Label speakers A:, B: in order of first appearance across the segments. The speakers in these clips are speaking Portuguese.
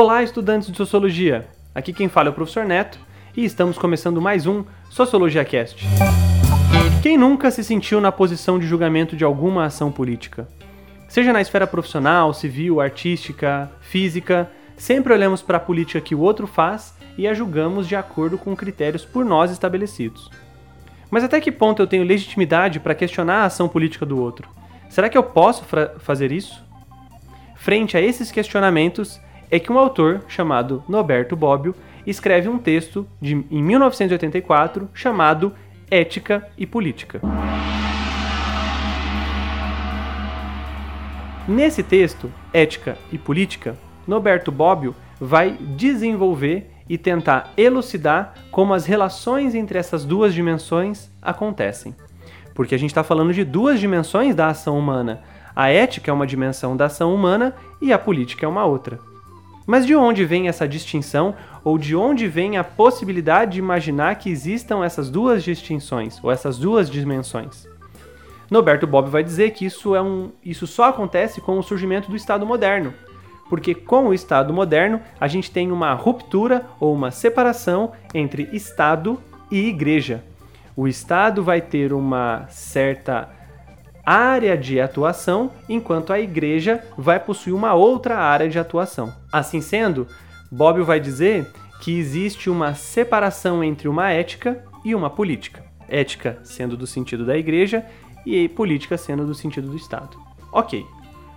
A: Olá, estudantes de Sociologia! Aqui quem fala é o professor Neto e estamos começando mais um Sociologia Cast. Quem nunca se sentiu na posição de julgamento de alguma ação política? Seja na esfera profissional, civil, artística, física, sempre olhamos para a política que o outro faz e a julgamos de acordo com critérios por nós estabelecidos. Mas até que ponto eu tenho legitimidade para questionar a ação política do outro? Será que eu posso fazer isso? Frente a esses questionamentos, é que um autor chamado Norberto Bobbio escreve um texto de, em 1984 chamado Ética e Política. Nesse texto, Ética e Política, Norberto Bobbio vai desenvolver e tentar elucidar como as relações entre essas duas dimensões acontecem. Porque a gente está falando de duas dimensões da ação humana. A ética é uma dimensão da ação humana e a política é uma outra. Mas de onde vem essa distinção ou de onde vem a possibilidade de imaginar que existam essas duas distinções ou essas duas dimensões? Norberto Bob vai dizer que isso, é um, isso só acontece com o surgimento do Estado moderno, porque com o Estado moderno a gente tem uma ruptura ou uma separação entre Estado e Igreja. O Estado vai ter uma certa área de atuação, enquanto a igreja vai possuir uma outra área de atuação. Assim sendo, Bobbio vai dizer que existe uma separação entre uma ética e uma política. Ética sendo do sentido da igreja e política sendo do sentido do Estado. Ok,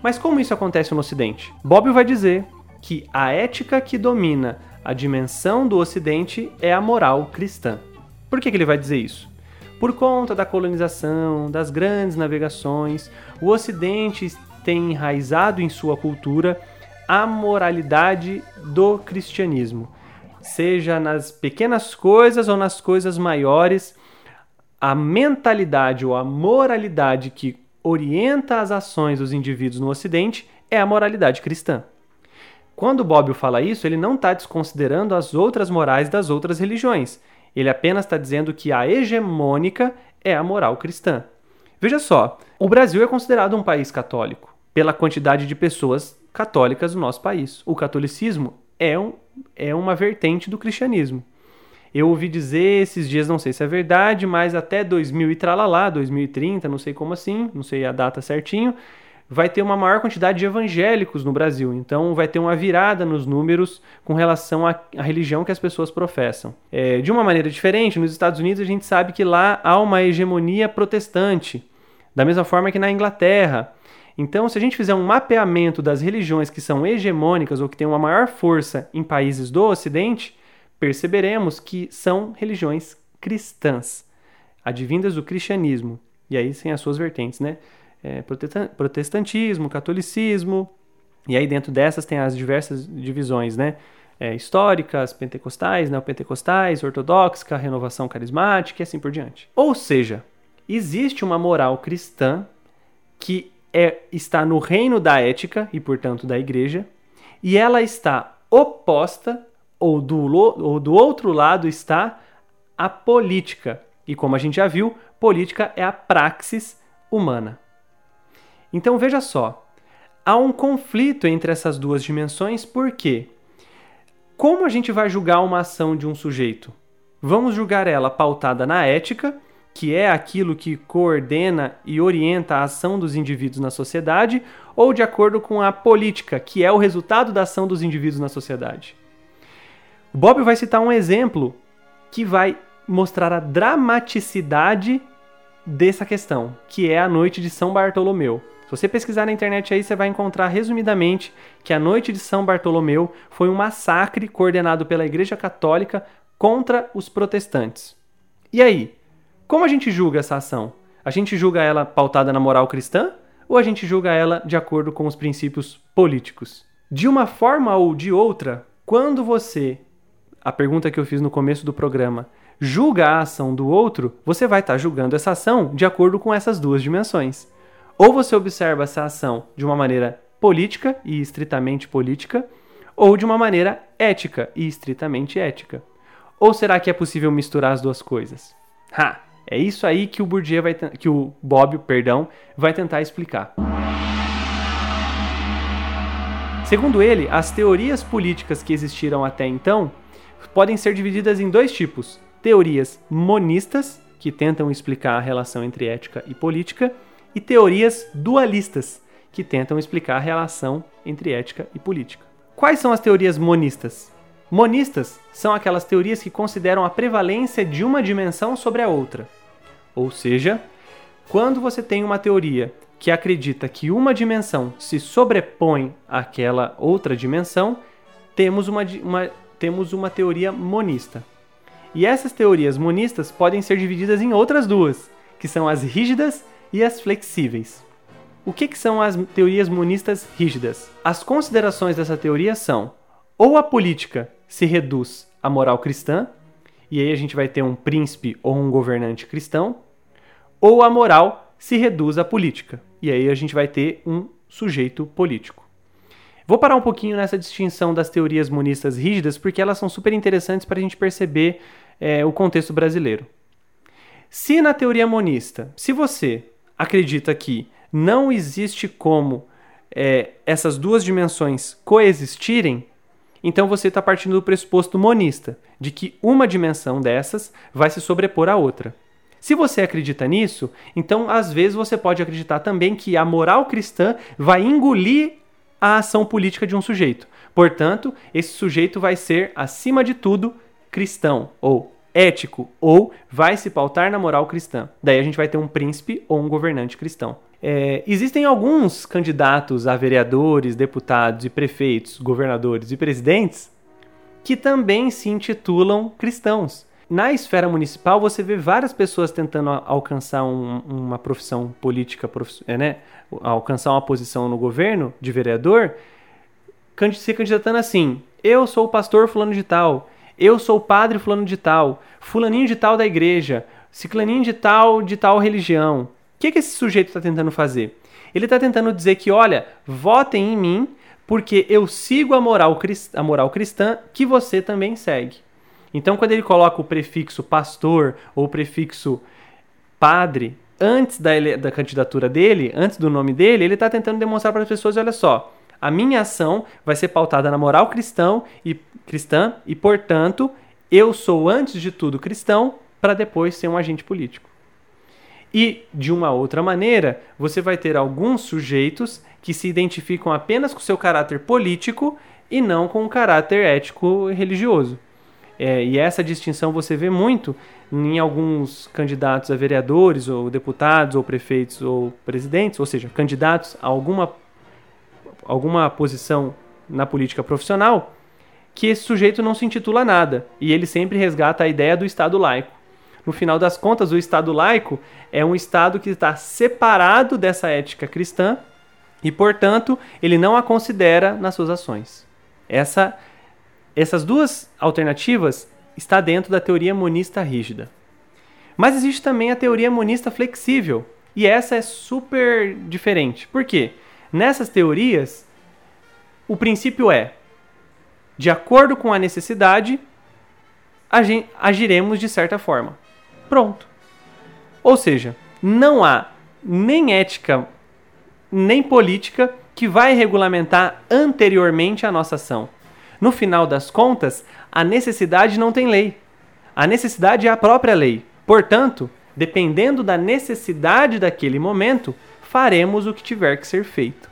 A: mas como isso acontece no Ocidente? Bobbio vai dizer que a ética que domina a dimensão do Ocidente é a moral cristã. Por que, que ele vai dizer isso? Por conta da colonização, das grandes navegações, o Ocidente tem enraizado em sua cultura a moralidade do cristianismo. Seja nas pequenas coisas ou nas coisas maiores, a mentalidade ou a moralidade que orienta as ações dos indivíduos no Ocidente é a moralidade cristã. Quando Bobbio fala isso, ele não está desconsiderando as outras morais das outras religiões. Ele apenas está dizendo que a hegemônica é a moral cristã. Veja só, o Brasil é considerado um país católico pela quantidade de pessoas católicas no nosso país. O catolicismo é, um, é uma vertente do cristianismo. Eu ouvi dizer esses dias, não sei se é verdade, mas até 2000 e tralalá, 2030, não sei como assim, não sei a data certinho, vai ter uma maior quantidade de evangélicos no Brasil. Então vai ter uma virada nos números com relação à, à religião que as pessoas professam. É, de uma maneira diferente, nos Estados Unidos a gente sabe que lá há uma hegemonia protestante, da mesma forma que na Inglaterra. Então, se a gente fizer um mapeamento das religiões que são hegemônicas ou que têm uma maior força em países do Ocidente, perceberemos que são religiões cristãs, advindas do cristianismo, e aí sem as suas vertentes, né? É, protestantismo, catolicismo, e aí dentro dessas tem as diversas divisões, né? É, históricas, pentecostais, neopentecostais, ortodoxa, renovação carismática e assim por diante. Ou seja, existe uma moral cristã que é, está no reino da ética e, portanto, da igreja, e ela está oposta, ou do, ou do outro lado está a política. E como a gente já viu, política é a praxis humana. Então veja só, há um conflito entre essas duas dimensões, por quê? Como a gente vai julgar uma ação de um sujeito? Vamos julgar ela pautada na ética, que é aquilo que coordena e orienta a ação dos indivíduos na sociedade, ou de acordo com a política, que é o resultado da ação dos indivíduos na sociedade. O Bob vai citar um exemplo que vai mostrar a dramaticidade dessa questão, que é a noite de São Bartolomeu. Você pesquisar na internet aí, você vai encontrar resumidamente que a noite de São Bartolomeu foi um massacre coordenado pela Igreja Católica contra os protestantes. E aí, como a gente julga essa ação? A gente julga ela pautada na moral cristã ou a gente julga ela de acordo com os princípios políticos? De uma forma ou de outra, quando você, a pergunta que eu fiz no começo do programa, julga a ação do outro, você vai estar julgando essa ação de acordo com essas duas dimensões. Ou você observa essa ação de uma maneira política e estritamente política, ou de uma maneira ética e estritamente ética. Ou será que é possível misturar as duas coisas? Ha! É isso aí que o Bourdieu vai que o Bob, perdão, vai tentar explicar. Segundo ele, as teorias políticas que existiram até então podem ser divididas em dois tipos: teorias monistas, que tentam explicar a relação entre ética e política, e teorias dualistas, que tentam explicar a relação entre ética e política. Quais são as teorias monistas? Monistas são aquelas teorias que consideram a prevalência de uma dimensão sobre a outra. Ou seja, quando você tem uma teoria que acredita que uma dimensão se sobrepõe àquela outra dimensão, temos uma, uma, temos uma teoria monista. E essas teorias monistas podem ser divididas em outras duas, que são as rígidas e as flexíveis. O que, que são as teorias monistas rígidas? As considerações dessa teoria são: ou a política se reduz à moral cristã, e aí a gente vai ter um príncipe ou um governante cristão, ou a moral se reduz à política, e aí a gente vai ter um sujeito político. Vou parar um pouquinho nessa distinção das teorias monistas rígidas, porque elas são super interessantes para a gente perceber é, o contexto brasileiro. Se na teoria monista, se você acredita que não existe como é, essas duas dimensões coexistirem, então você está partindo do pressuposto monista, de que uma dimensão dessas vai se sobrepor à outra. Se você acredita nisso, então às vezes você pode acreditar também que a moral cristã vai engolir a ação política de um sujeito. Portanto, esse sujeito vai ser, acima de tudo, cristão ou ético, ou vai se pautar na moral cristã. Daí a gente vai ter um príncipe ou um governante cristão. É, existem alguns candidatos a vereadores, deputados e prefeitos, governadores e presidentes que também se intitulam cristãos. Na esfera municipal, você vê várias pessoas tentando alcançar um, uma profissão política, é, né? alcançar uma posição no governo de vereador, se candidatando assim: eu sou o pastor fulano de tal, eu sou o padre fulano de tal, fulaninho de tal da igreja, ciclaninho de tal de tal religião. O que, que esse sujeito está tentando fazer? Ele está tentando dizer que, olha, votem em mim porque eu sigo a moral, a moral cristã que você também segue. Então, quando ele coloca o prefixo pastor ou o prefixo padre antes da, da candidatura dele, antes do nome dele, ele está tentando demonstrar para as pessoas: olha só, a minha ação vai ser pautada na moral cristão e, cristã e, portanto, eu sou antes de tudo cristão para depois ser um agente político. E, de uma outra maneira, você vai ter alguns sujeitos que se identificam apenas com seu caráter político e não com o caráter ético e religioso. É, e essa distinção você vê muito em alguns candidatos a vereadores, ou deputados, ou prefeitos, ou presidentes, ou seja, candidatos a alguma, alguma posição na política profissional, que esse sujeito não se intitula nada e ele sempre resgata a ideia do Estado laico. No final das contas, o Estado laico é um Estado que está separado dessa ética cristã e, portanto, ele não a considera nas suas ações. Essa essas duas alternativas está dentro da teoria monista rígida. Mas existe também a teoria monista flexível, e essa é super diferente. Por quê? Nessas teorias, o princípio é: de acordo com a necessidade, agiremos de certa forma. Pronto. Ou seja, não há nem ética nem política que vai regulamentar anteriormente a nossa ação. No final das contas, a necessidade não tem lei. A necessidade é a própria lei. Portanto, dependendo da necessidade daquele momento, faremos o que tiver que ser feito.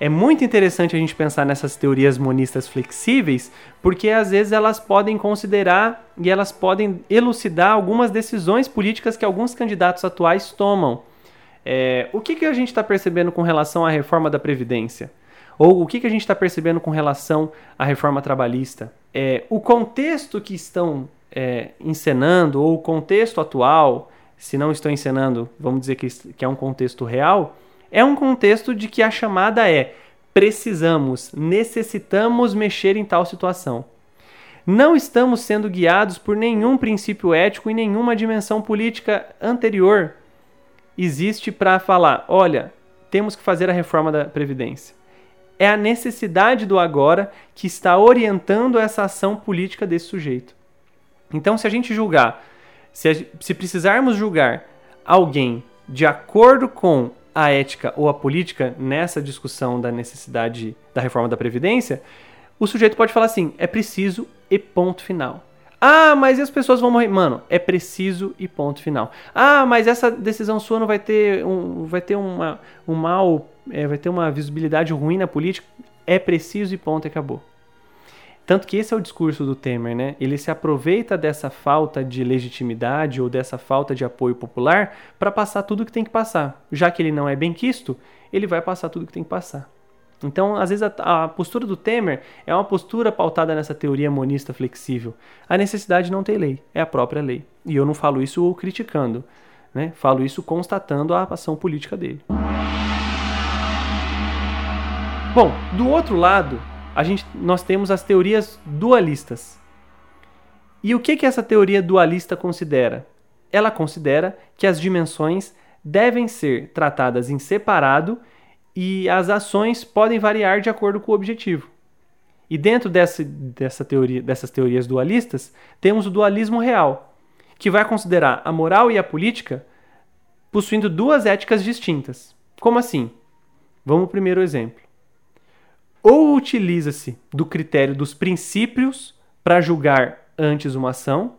A: É muito interessante a gente pensar nessas teorias monistas flexíveis, porque às vezes elas podem considerar e elas podem elucidar algumas decisões políticas que alguns candidatos atuais tomam. É, o que, que a gente está percebendo com relação à reforma da Previdência? Ou o que, que a gente está percebendo com relação à reforma trabalhista? É, o contexto que estão é, encenando, ou o contexto atual, se não estão encenando, vamos dizer que, que é um contexto real, é um contexto de que a chamada é precisamos, necessitamos mexer em tal situação. Não estamos sendo guiados por nenhum princípio ético e nenhuma dimensão política anterior existe para falar: olha, temos que fazer a reforma da Previdência é a necessidade do agora que está orientando essa ação política desse sujeito. Então, se a gente julgar, se, a, se precisarmos julgar alguém de acordo com a ética ou a política nessa discussão da necessidade da reforma da Previdência, o sujeito pode falar assim: é preciso e ponto final. Ah, mas as pessoas vão morrer. Mano, é preciso e ponto final. Ah, mas essa decisão sua não vai ter um, vai ter uma, um mal, é, vai ter uma visibilidade ruim na política. É preciso e ponto acabou. Tanto que esse é o discurso do Temer, né? Ele se aproveita dessa falta de legitimidade ou dessa falta de apoio popular para passar tudo o que tem que passar. Já que ele não é bem quisto, ele vai passar tudo o que tem que passar. Então, às vezes, a, a, postura do Temer é uma postura pautada nessa teoria monista flexível. A necessidade não tem lei, é a própria lei. E eu não falo isso criticando, né? falo isso constatando a ação política dele. Bom, do outro lado, a gente, nós temos as teorias dualistas. E o que, que essa teoria dualista considera? Ela considera que as dimensões devem ser tratadas em separado e as ações podem variar de acordo com o objetivo. E dentro dessa, dessa teoria, dessas teorias dualistas, temos o dualismo real, que vai considerar a moral e a política possuindo duas éticas distintas. Como assim? Vamos ao primeiro exemplo ou utiliza-se do critério dos princípios para julgar antes uma ação,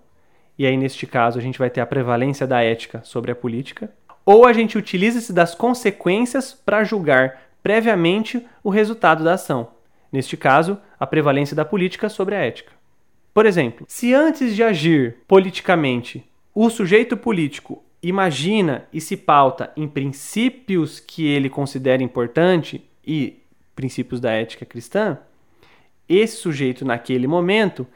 A: e aí neste caso a gente vai ter a prevalência da ética sobre a política, ou a gente utiliza-se das consequências para julgar previamente o resultado da ação, neste caso, a prevalência da política sobre a ética. Por exemplo, se antes de agir politicamente o sujeito político imagina e se pauta em princípios que ele considera importante e princípios da ética cristã, esse sujeito, naquele momento,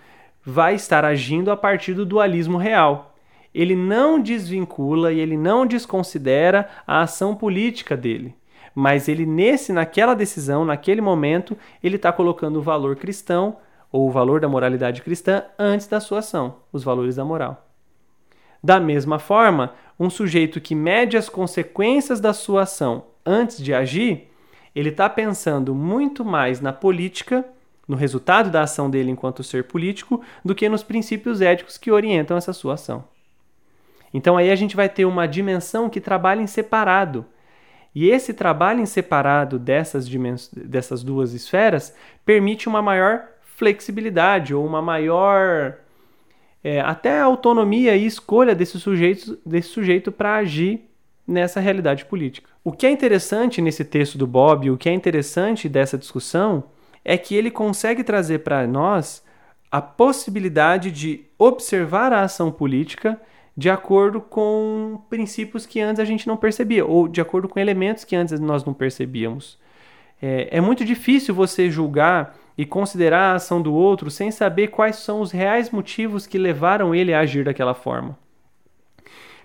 A: vai estar agindo a partir do dualismo real. Ele não desvincula e ele não desconsidera a ação política dele. Mas ele, nesse, naquela decisão, naquele momento, ele está colocando o valor cristão ou o valor da moralidade cristã antes da sua ação, os valores da moral. Da mesma forma, um sujeito que mede as consequências da sua ação antes de agir, ele está pensando muito mais na política, no resultado da ação dele enquanto ser político, do que nos princípios éticos que orientam essa sua ação. Então aí a gente vai ter uma dimensão que trabalha em separado. E esse trabalho em separado dessas, dessas duas esferas permite uma maior flexibilidade ou uma maior é, até autonomia e escolha desse sujeito, desse sujeito para agir nessa realidade política. O que é interessante nesse texto do Bob, o que é interessante dessa discussão, é que ele consegue trazer para nós a possibilidade de observar a ação política de acordo com princípios que antes a gente não percebia, ou de acordo com elementos que antes nós não percebíamos. É, é muito difícil você julgar e considerar a ação do outro sem saber quais são os reais motivos que levaram ele a agir daquela forma.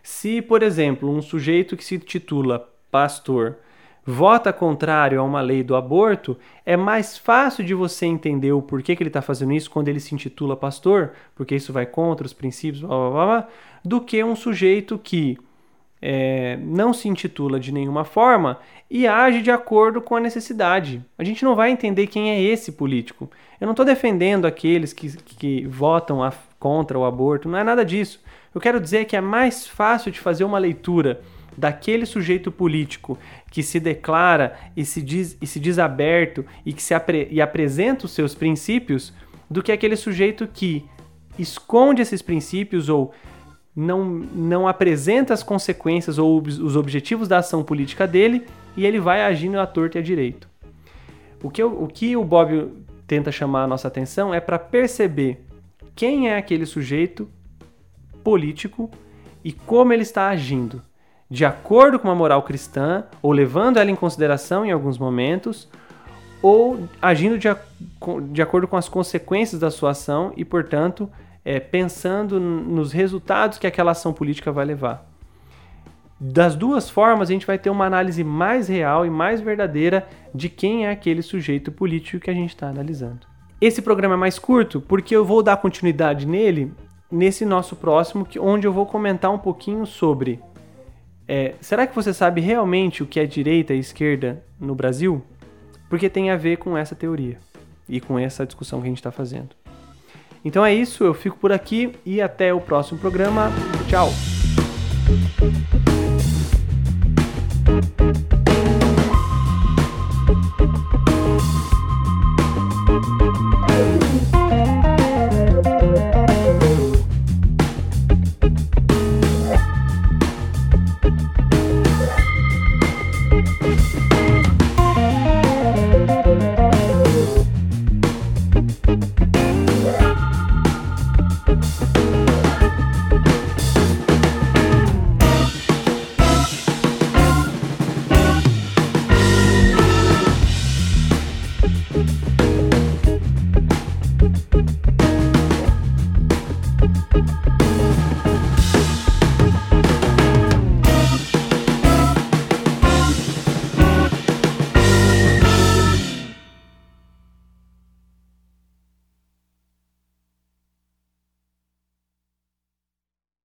A: Se, por exemplo, um sujeito que se titula pastor vota contrário a uma lei do aborto, é mais fácil de você entender o porquê que ele está fazendo isso quando ele se intitula pastor, porque isso vai contra os princípios, blá, blá, blá, do que um sujeito que é, não se intitula de nenhuma forma e age de acordo com a necessidade. A gente não vai entender quem é esse político. Eu não estou defendendo aqueles que, que votam a, contra o aborto, não é nada disso. Eu quero dizer que é mais fácil de fazer uma leitura daquele sujeito político que se declara e se diz, e se diz aberto e que se apre, e apresenta os seus princípios do que aquele sujeito que esconde esses princípios ou não, não apresenta as consequências ou os objetivos da ação política dele e ele vai agindo à torta e à direito. O que, o que o Bob tenta chamar a nossa atenção é para perceber quem é aquele sujeito político e como ele está agindo, de acordo com uma moral cristã, ou levando ela em consideração em alguns momentos, ou agindo de, de acordo com as consequências da sua ação e, portanto, é, pensando nos resultados que aquela ação política vai levar. Das duas formas, a gente vai ter uma análise mais real e mais verdadeira de quem é aquele sujeito político que a gente está analisando. Esse programa é mais curto porque eu vou dar continuidade nele nesse nosso próximo, onde eu vou comentar um pouquinho sobre. É, será que você sabe realmente o que é direita e esquerda no Brasil? Porque tem a ver com essa teoria e com essa discussão que a gente está fazendo. Então é isso, eu fico por aqui e até o próximo programa. Tchau!